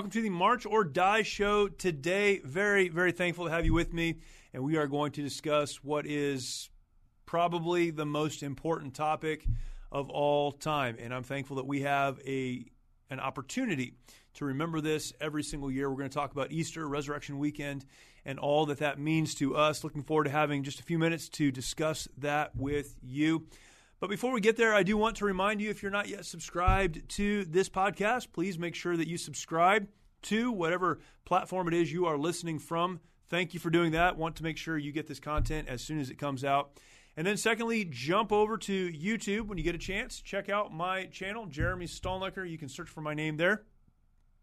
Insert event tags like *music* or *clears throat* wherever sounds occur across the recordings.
Welcome to the March or Die show today. Very, very thankful to have you with me. And we are going to discuss what is probably the most important topic of all time. And I'm thankful that we have a an opportunity to remember this every single year. We're going to talk about Easter, Resurrection Weekend, and all that that means to us. Looking forward to having just a few minutes to discuss that with you. But before we get there, I do want to remind you if you're not yet subscribed to this podcast, please make sure that you subscribe to whatever platform it is you are listening from. Thank you for doing that. Want to make sure you get this content as soon as it comes out. And then, secondly, jump over to YouTube when you get a chance. Check out my channel, Jeremy Stalnecker. You can search for my name there.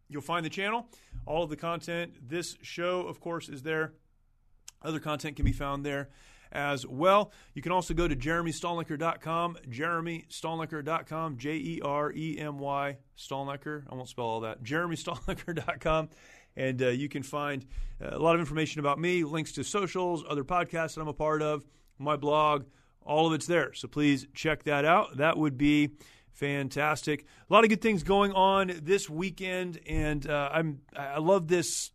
You'll find the channel. All of the content, this show, of course, is there. Other content can be found there as well. You can also go to jeremystalnecker.com, jeremystalnecker.com, J E R E M Y Stalnecker. I won't spell all that. jeremystalnecker.com. And uh, you can find uh, a lot of information about me, links to socials, other podcasts that I'm a part of, my blog, all of it's there. So please check that out. That would be fantastic. A lot of good things going on this weekend, and uh, I'm I love this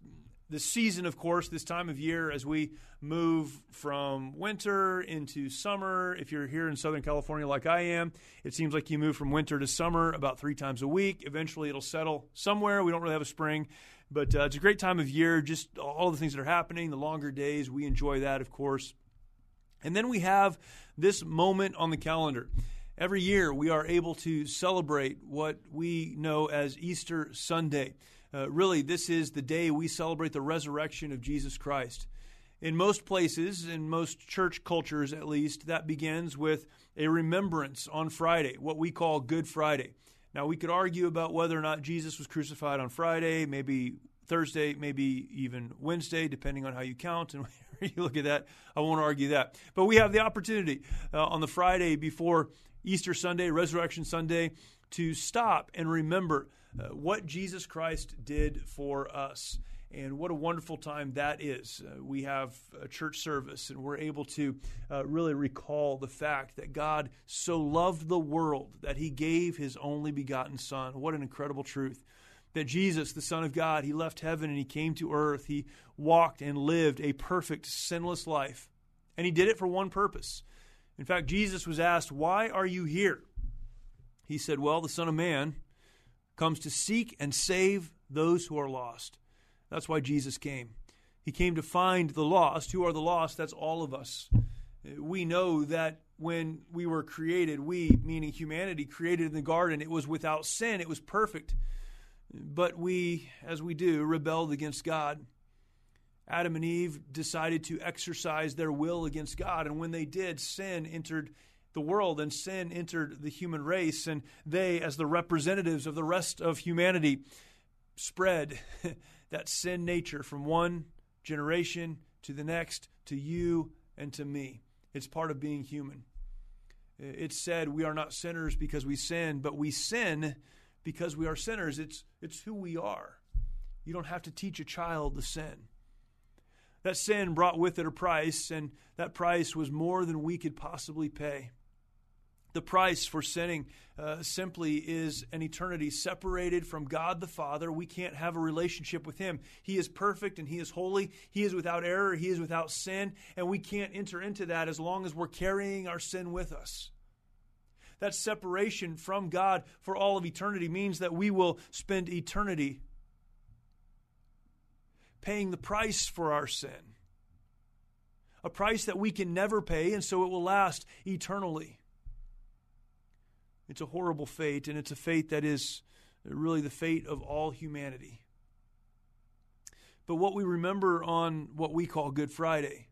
this season, of course, this time of year as we move from winter into summer. If you're here in Southern California like I am, it seems like you move from winter to summer about three times a week. Eventually, it'll settle somewhere. We don't really have a spring, but uh, it's a great time of year. Just all the things that are happening, the longer days, we enjoy that, of course. And then we have this moment on the calendar. Every year, we are able to celebrate what we know as Easter Sunday. Uh, really, this is the day we celebrate the resurrection of Jesus Christ. In most places, in most church cultures at least, that begins with a remembrance on Friday, what we call Good Friday. Now, we could argue about whether or not Jesus was crucified on Friday, maybe Thursday, maybe even Wednesday, depending on how you count and *laughs* you look at that. I won't argue that. But we have the opportunity uh, on the Friday before Easter Sunday, Resurrection Sunday, to stop and remember uh, what Jesus Christ did for us. And what a wonderful time that is. Uh, we have a church service, and we're able to uh, really recall the fact that God so loved the world that he gave his only begotten Son. What an incredible truth. That Jesus, the Son of God, he left heaven and he came to earth. He walked and lived a perfect, sinless life. And he did it for one purpose. In fact, Jesus was asked, Why are you here? He said, Well, the Son of Man comes to seek and save those who are lost. That's why Jesus came. He came to find the lost. Who are the lost? That's all of us. We know that when we were created, we, meaning humanity, created in the garden, it was without sin, it was perfect. But we, as we do, rebelled against God. Adam and Eve decided to exercise their will against God, and when they did, sin entered the world and sin entered the human race, and they, as the representatives of the rest of humanity, spread *laughs* that sin nature from one generation to the next, to you and to me. It's part of being human. It's said we are not sinners because we sin, but we sin because we are sinners. It's, it's who we are. You don't have to teach a child to sin. That sin brought with it a price, and that price was more than we could possibly pay. The price for sinning uh, simply is an eternity separated from God the Father. We can't have a relationship with Him. He is perfect and He is holy. He is without error. He is without sin. And we can't enter into that as long as we're carrying our sin with us. That separation from God for all of eternity means that we will spend eternity paying the price for our sin. A price that we can never pay, and so it will last eternally. It's a horrible fate, and it's a fate that is really the fate of all humanity. But what we remember on what we call Good Friday,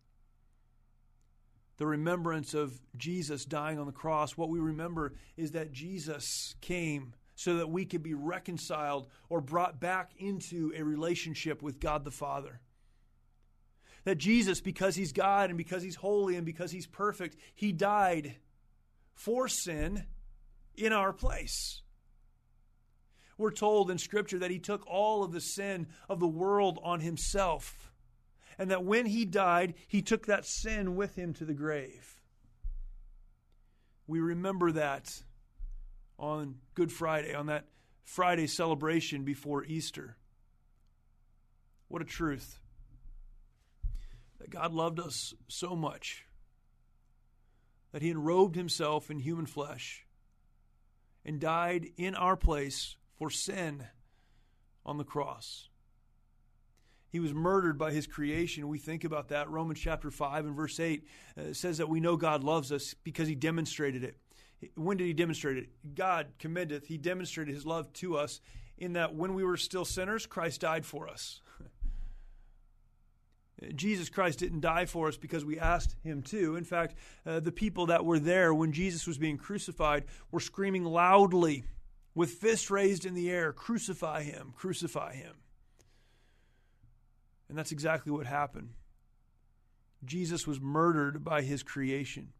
the remembrance of Jesus dying on the cross, what we remember is that Jesus came so that we could be reconciled or brought back into a relationship with God the Father. That Jesus, because He's God and because He's holy and because He's perfect, He died for sin in our place. We're told in Scripture that he took all of the sin of the world on himself, and that when he died, he took that sin with him to the grave. We remember that on Good Friday, on that Friday celebration before Easter. What a truth. That God loved us so much that he enrobed himself in human flesh and died in our place for sin on the cross. He was murdered by his creation. We think about that. Romans chapter 5 and verse 8 uh, says that we know God loves us because he demonstrated it. When did he demonstrate it? God commendeth, he demonstrated his love to us in that when we were still sinners, Christ died for us. *laughs* Jesus Christ didn't die for us because we asked him to. In fact, uh, the people that were there when Jesus was being crucified were screaming loudly with fists raised in the air, Crucify him, crucify him. And that's exactly what happened. Jesus was murdered by his creation.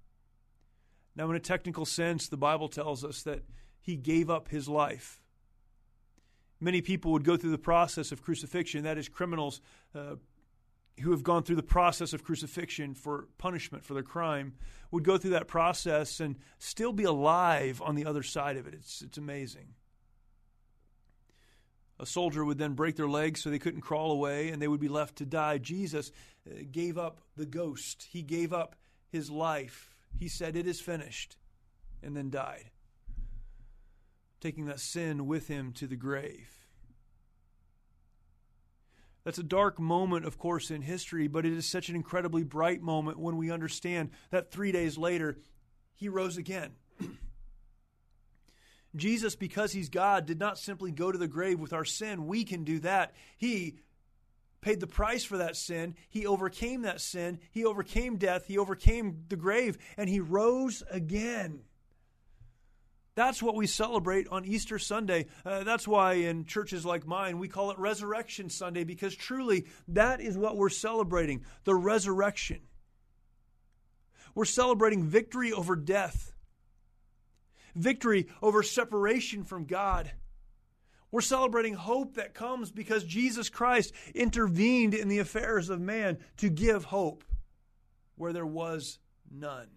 Now, in a technical sense, the Bible tells us that he gave up his life. Many people would go through the process of crucifixion, that is, criminals uh, who have gone through the process of crucifixion for punishment for their crime would go through that process and still be alive on the other side of it. It's, it's amazing. A soldier would then break their legs so they couldn't crawl away and they would be left to die. Jesus uh, gave up the ghost, he gave up his life. He said, It is finished, and then died, taking that sin with him to the grave. That's a dark moment, of course, in history, but it is such an incredibly bright moment when we understand that three days later, he rose again. *clears throat* Jesus, because he's God, did not simply go to the grave with our sin. We can do that. He paid the price for that sin. He overcame that sin. He overcame death. He overcame the grave, and he rose again. That's what we celebrate on Easter Sunday. Uh, that's why in churches like mine, we call it Resurrection Sunday, because truly that is what we're celebrating the resurrection. We're celebrating victory over death, victory over separation from God. We're celebrating hope that comes because Jesus Christ intervened in the affairs of man to give hope where there was none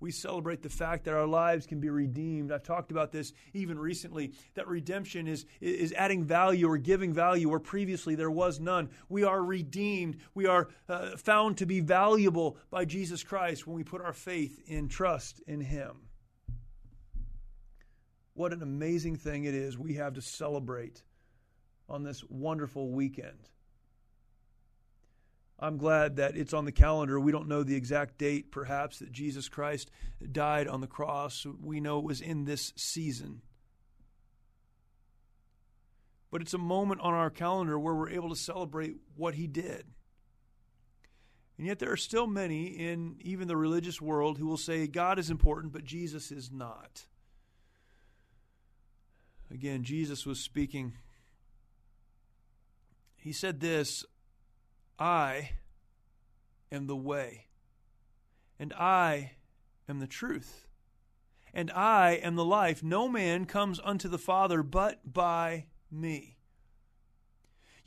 we celebrate the fact that our lives can be redeemed. I've talked about this even recently that redemption is, is adding value or giving value where previously there was none. We are redeemed. We are uh, found to be valuable by Jesus Christ when we put our faith in trust in Him. What an amazing thing it is we have to celebrate on this wonderful weekend. I'm glad that it's on the calendar. We don't know the exact date, perhaps, that Jesus Christ died on the cross. We know it was in this season. But it's a moment on our calendar where we're able to celebrate what he did. And yet, there are still many in even the religious world who will say God is important, but Jesus is not. Again, Jesus was speaking. He said this I am the way, and I am the truth, and I am the life. No man comes unto the Father but by me.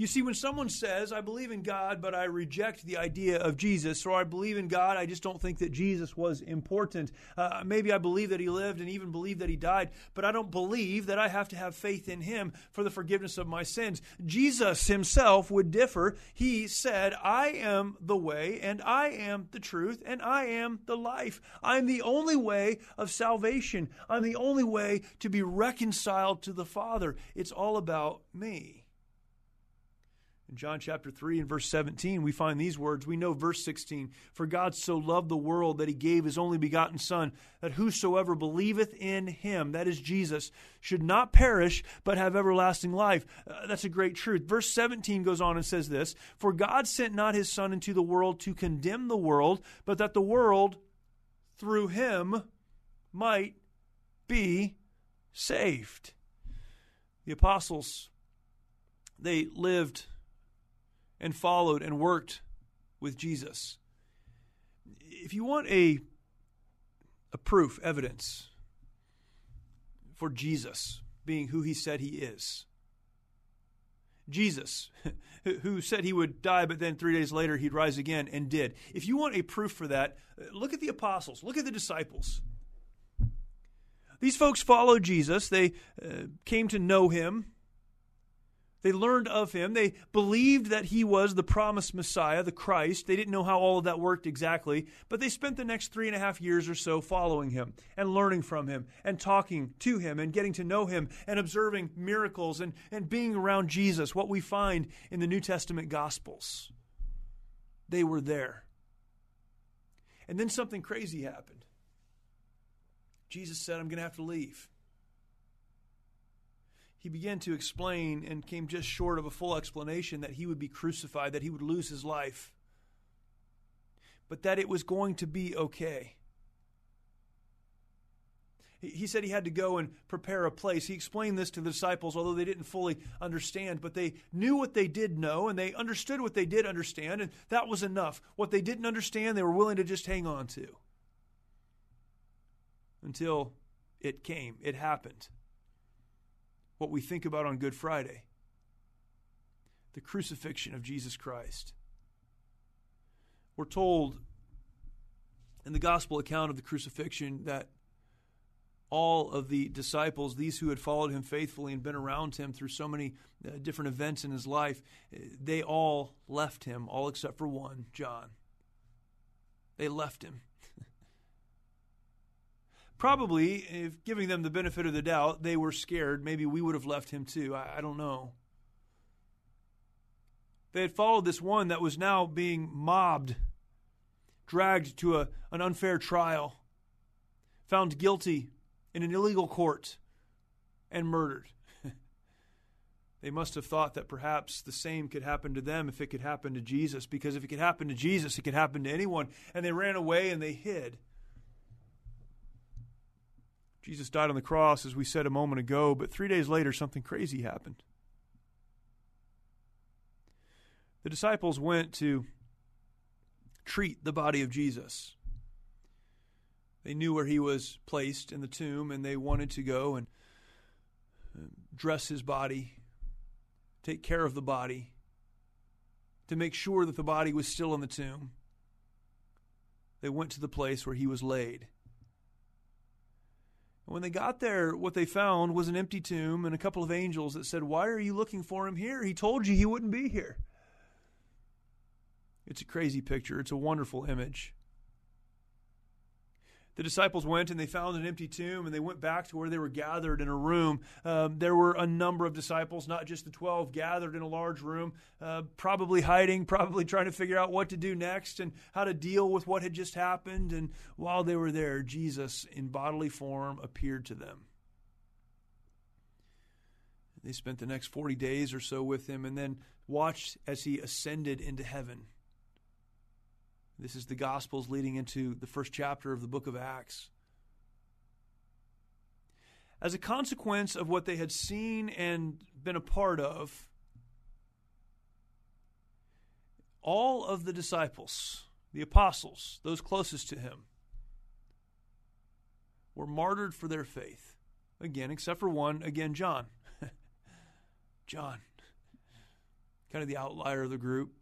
You see, when someone says, I believe in God, but I reject the idea of Jesus, or I believe in God, I just don't think that Jesus was important. Uh, maybe I believe that he lived and even believe that he died, but I don't believe that I have to have faith in him for the forgiveness of my sins. Jesus himself would differ. He said, I am the way, and I am the truth, and I am the life. I'm the only way of salvation. I'm the only way to be reconciled to the Father. It's all about me. In John chapter 3 and verse 17, we find these words. We know verse 16 For God so loved the world that he gave his only begotten Son, that whosoever believeth in him, that is Jesus, should not perish, but have everlasting life. Uh, that's a great truth. Verse 17 goes on and says this For God sent not his Son into the world to condemn the world, but that the world through him might be saved. The apostles, they lived and followed and worked with Jesus. If you want a, a proof, evidence for Jesus being who he said he is, Jesus, *laughs* who said he would die, but then three days later he'd rise again and did. If you want a proof for that, look at the apostles, look at the disciples. These folks followed Jesus, they uh, came to know him, They learned of him. They believed that he was the promised Messiah, the Christ. They didn't know how all of that worked exactly, but they spent the next three and a half years or so following him and learning from him and talking to him and getting to know him and observing miracles and, and being around Jesus, what we find in the New Testament Gospels. They were there. And then something crazy happened. Jesus said, I'm going to have to leave he began to explain and came just short of a full explanation that he would be crucified, that he would lose his life, but that it was going to be okay. He said he had to go and prepare a place. He explained this to the disciples, although they didn't fully understand, but they knew what they did know and they understood what they did understand, and that was enough. What they didn't understand, they were willing to just hang on to until it came, it happened what we think about on Good Friday the crucifixion of Jesus Christ. We're told in the gospel account of the crucifixion that all of the disciples, these who had followed him faithfully and been around him through so many uh, different events in his life, they all left him, all except for one, John. They left him. Probably, if giving them the benefit of the doubt, they were scared. Maybe we would have left him too. I, I don't know. They had followed this one that was now being mobbed, dragged to a, an unfair trial, found guilty in an illegal court, and murdered. *laughs* they must have thought that perhaps the same could happen to them if it could happen to Jesus, because if it could happen to Jesus, it could happen to anyone. And they ran away and they hid. Jesus died on the cross, as we said a moment ago, but three days later, something crazy happened. The disciples went to treat the body of Jesus. They knew where he was placed in the tomb, and they wanted to go and uh, dress his body, take care of the body, to make sure that the body was still in the tomb. They went to the place where he was laid. When they got there, what they found was an empty tomb and a couple of angels that said, Why are you looking for him here? He told you he wouldn't be here. It's a crazy picture, it's a wonderful image the disciples went and they found an empty tomb and they went back to where they were gathered in a room. Um, there were a number of disciples, not just the 12, gathered in a large room, uh, probably hiding, *laughs* probably trying to figure out what to do next and how to deal with what had just happened. And while they were there, Jesus, in bodily form, appeared to them. They spent the next 40 days or so with him and then watched as he ascended into heaven. This is the Gospels leading into the first chapter of the book of Acts. As a consequence of what they had seen and been a part of, all of the disciples, the apostles, those closest to him, were martyred for their faith. Again, except for one, again, John. *laughs* John, kind of the outlier of the group.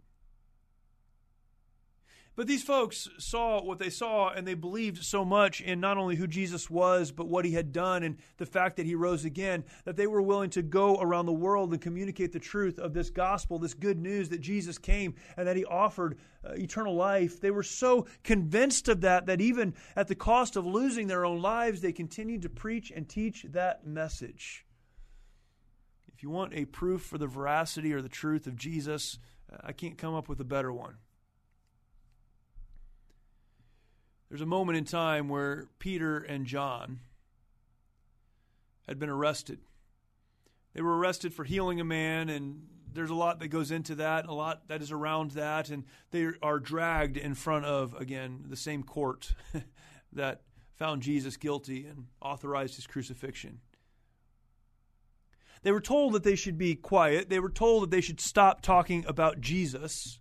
But these folks saw what they saw and they believed so much in not only who Jesus was, but what he had done and the fact that he rose again, that they were willing to go around the world and communicate the truth of this gospel, this good news that Jesus came and that he offered uh, eternal life. They were so convinced of that that even at the cost of losing their own lives, they continued to preach and teach that message. If you want a proof for the veracity or the truth of Jesus, uh, I can't come up with a better one. There's a moment in time where Peter and John had been arrested. They were arrested for healing a man, and there's a lot that goes into that, a lot that is around that, and they are dragged in front of, again, the same court *laughs* that found Jesus guilty and authorized his crucifixion. They were told that they should be quiet. They were told that they should stop talking about Jesus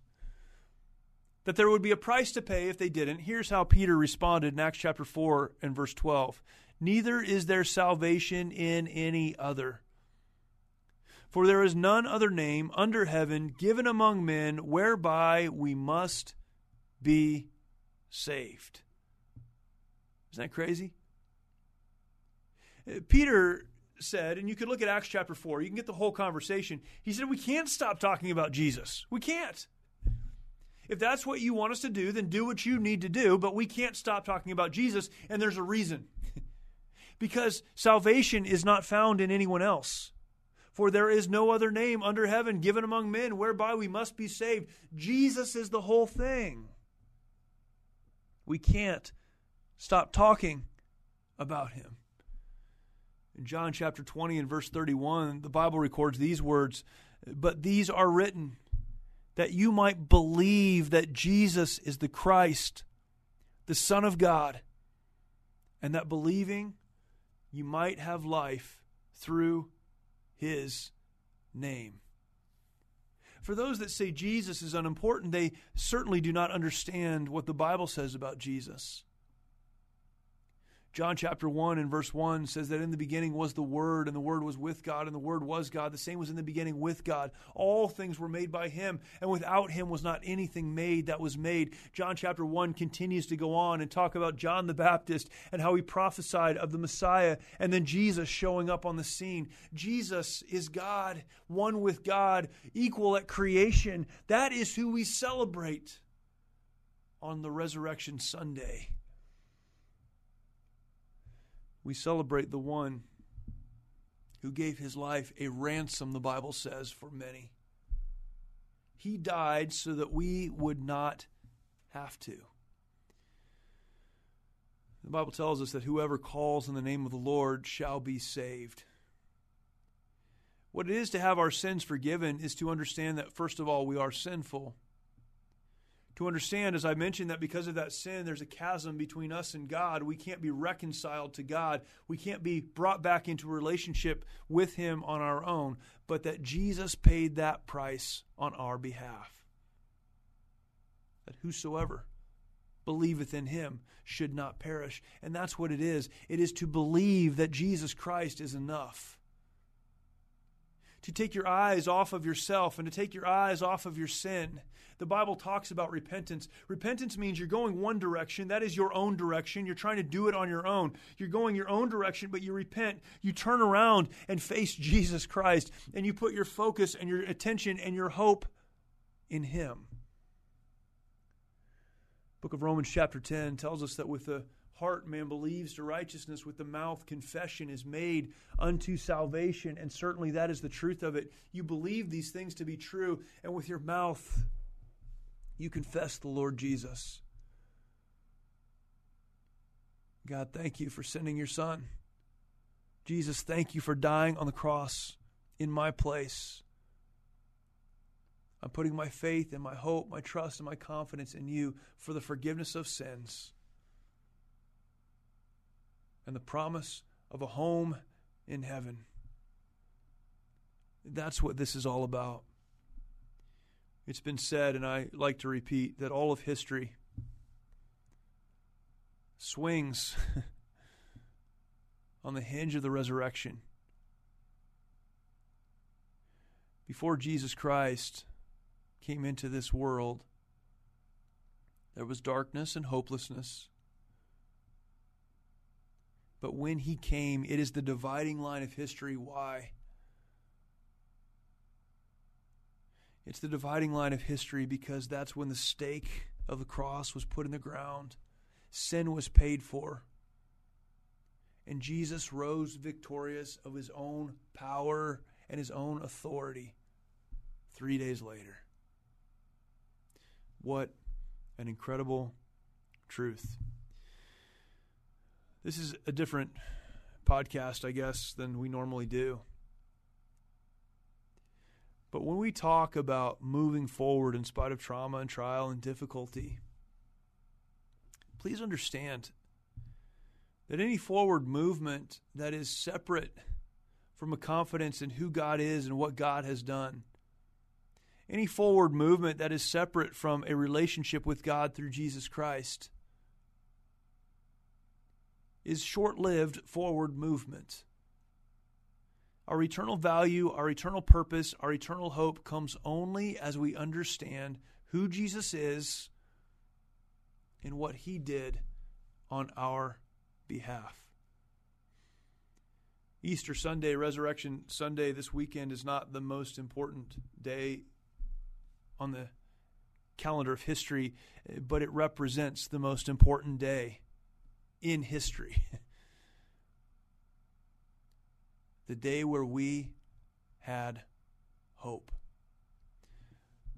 that there would be a price to pay if they didn't. Here's how Peter responded in Acts chapter 4 and verse 12 Neither is there salvation in any other. For there is none other name under heaven given among men whereby we must be saved. Isn't that crazy? Uh, Peter said, and you could look at Acts chapter 4, you can get the whole conversation. He said, We can't stop talking about Jesus. We can't. If that's what you want us to do, then do what you need to do, but we can't stop talking about Jesus, and there's a reason. *laughs* because salvation is not found in anyone else. For there is no other name under heaven given among men whereby we must be saved. Jesus is the whole thing. We can't stop talking about him. In John chapter 20 and verse 31, the Bible records these words But these are written that you might believe that Jesus is the Christ, the Son of God, and that believing you might have life through his name. For those that say Jesus is unimportant, they certainly do not understand what the Bible says about Jesus. John chapter 1 and verse 1 says that in the beginning was the Word, and the Word was with God, and the Word was God. The same was in the beginning with God. All things were made by Him, and without Him was not anything made that was made. John chapter 1 continues to go on and talk about John the Baptist and how he prophesied of the Messiah, and then Jesus showing up on the scene. Jesus is God, one with God, equal at creation. That is who we celebrate on the Resurrection Sunday we celebrate the one who gave his life a ransom, the Bible says, for many. He died so that we would not have to. The Bible tells us that whoever calls in the name of the Lord shall be saved. What it is to have our sins forgiven is to understand that, first of all, we are sinful to understand, as I mentioned, that because of that sin, there's a chasm between us and God. We can't be reconciled to God. We can't be brought back into relationship with Him on our own, but that Jesus paid that price on our behalf. That whosoever believeth in Him should not perish. And that's what it is it is to believe that Jesus Christ is enough to take your eyes off of yourself and to take your eyes off of your sin. The Bible talks about repentance. Repentance means you're going one direction, that is your own direction. You're trying to do it on your own. You're going your own direction, but you repent. You turn around and face Jesus Christ, and you put your focus and your attention and your hope in Him. Book of Romans, chapter 10, tells us that with the heart man believes to righteousness, with the mouth confession is made unto salvation. And certainly that is the truth of it. You believe these things to be true, and with your mouth you confess the Lord Jesus. God, thank you for sending your Son. Jesus, thank you for dying on the cross in my place. I'm putting my faith and my hope, my trust, and my confidence in you for the forgiveness of sins and the promise of a home in heaven. That's what this is all about. It's been said, and I like to repeat, that all of history swings *laughs* on the hinge of the resurrection. Before Jesus Christ came into this world, there was darkness and hopelessness. But when he came, it is the dividing line of history. Why? It's the dividing line of history because that's when the stake of the cross was put in the ground, sin was paid for. And Jesus rose victorious of his own power and his own authority three days later. What an incredible truth. This is a different podcast, I guess, than we normally do. But when we talk about moving forward in spite of trauma and trial and difficulty, please understand that any forward movement that is separate from a confidence in who God is and what God has done, any forward movement that is separate from a relationship with God through Jesus Christ, is short lived forward movement. Our eternal value, our eternal purpose, our eternal hope comes only as we understand who Jesus is and what he did on our behalf. Easter Sunday, Resurrection Sunday, this weekend is not the most important day on the calendar of history, but it represents the most important day in history. *laughs* the day where we had hope.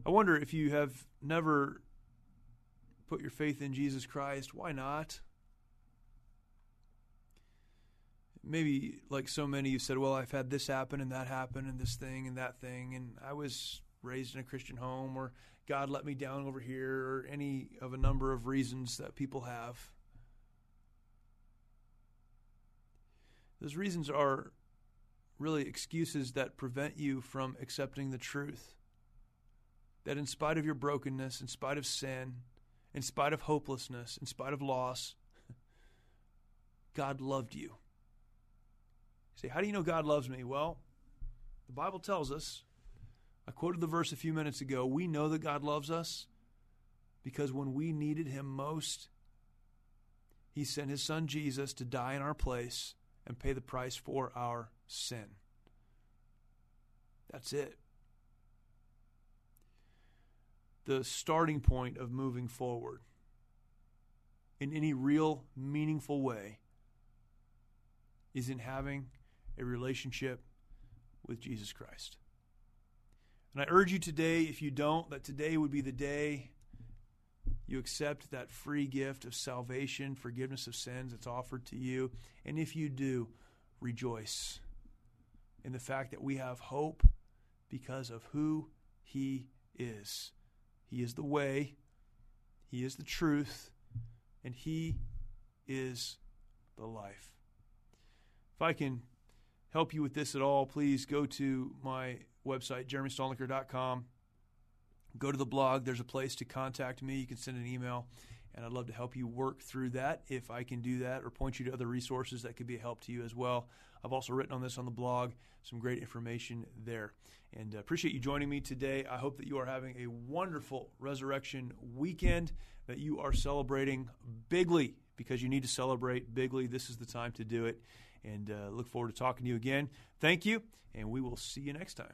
I wonder if you have never put your faith in Jesus Christ, why not? Maybe like so many, you said, Well, I've had this happen and that happen and this thing and that thing, and I was raised in a Christian home, or God let me down over here, or any of a number of reasons that people have. Those reasons are really excuses that prevent you from accepting the truth. That in spite of your brokenness, in spite of sin, in spite of hopelessness, in spite of loss, *laughs* God loved you. You say, How do you know God loves me? Well, the Bible tells us I quoted the verse a few minutes ago. We know that God loves us because when we needed Him most, He sent His Son Jesus to die in our place and pay the price for our sin. That's it. The starting point of moving forward in any real, meaningful way is in having a relationship with Jesus Christ. And I urge you today, if you don't, that today would be the day you accept that free gift of salvation, forgiveness of sins that's offered to you. And if you do, rejoice in the fact that we have hope because of who He is. He is the way, He is the truth, and He is the life. If I can help you with this at all, please go to my website, jeremystalnecker.com. Go to the blog. There's a place to contact me. You can send an email, and I'd love to help you work through that if I can do that or point you to other resources that could be a help to you as well. I've also written on this on the blog, some great information there. And uh, appreciate you joining me today. I hope that you are having a wonderful resurrection weekend, that you are celebrating bigly because you need to celebrate bigly. This is the time to do it and uh, look forward to talking to you again. Thank you, and we will see you next time.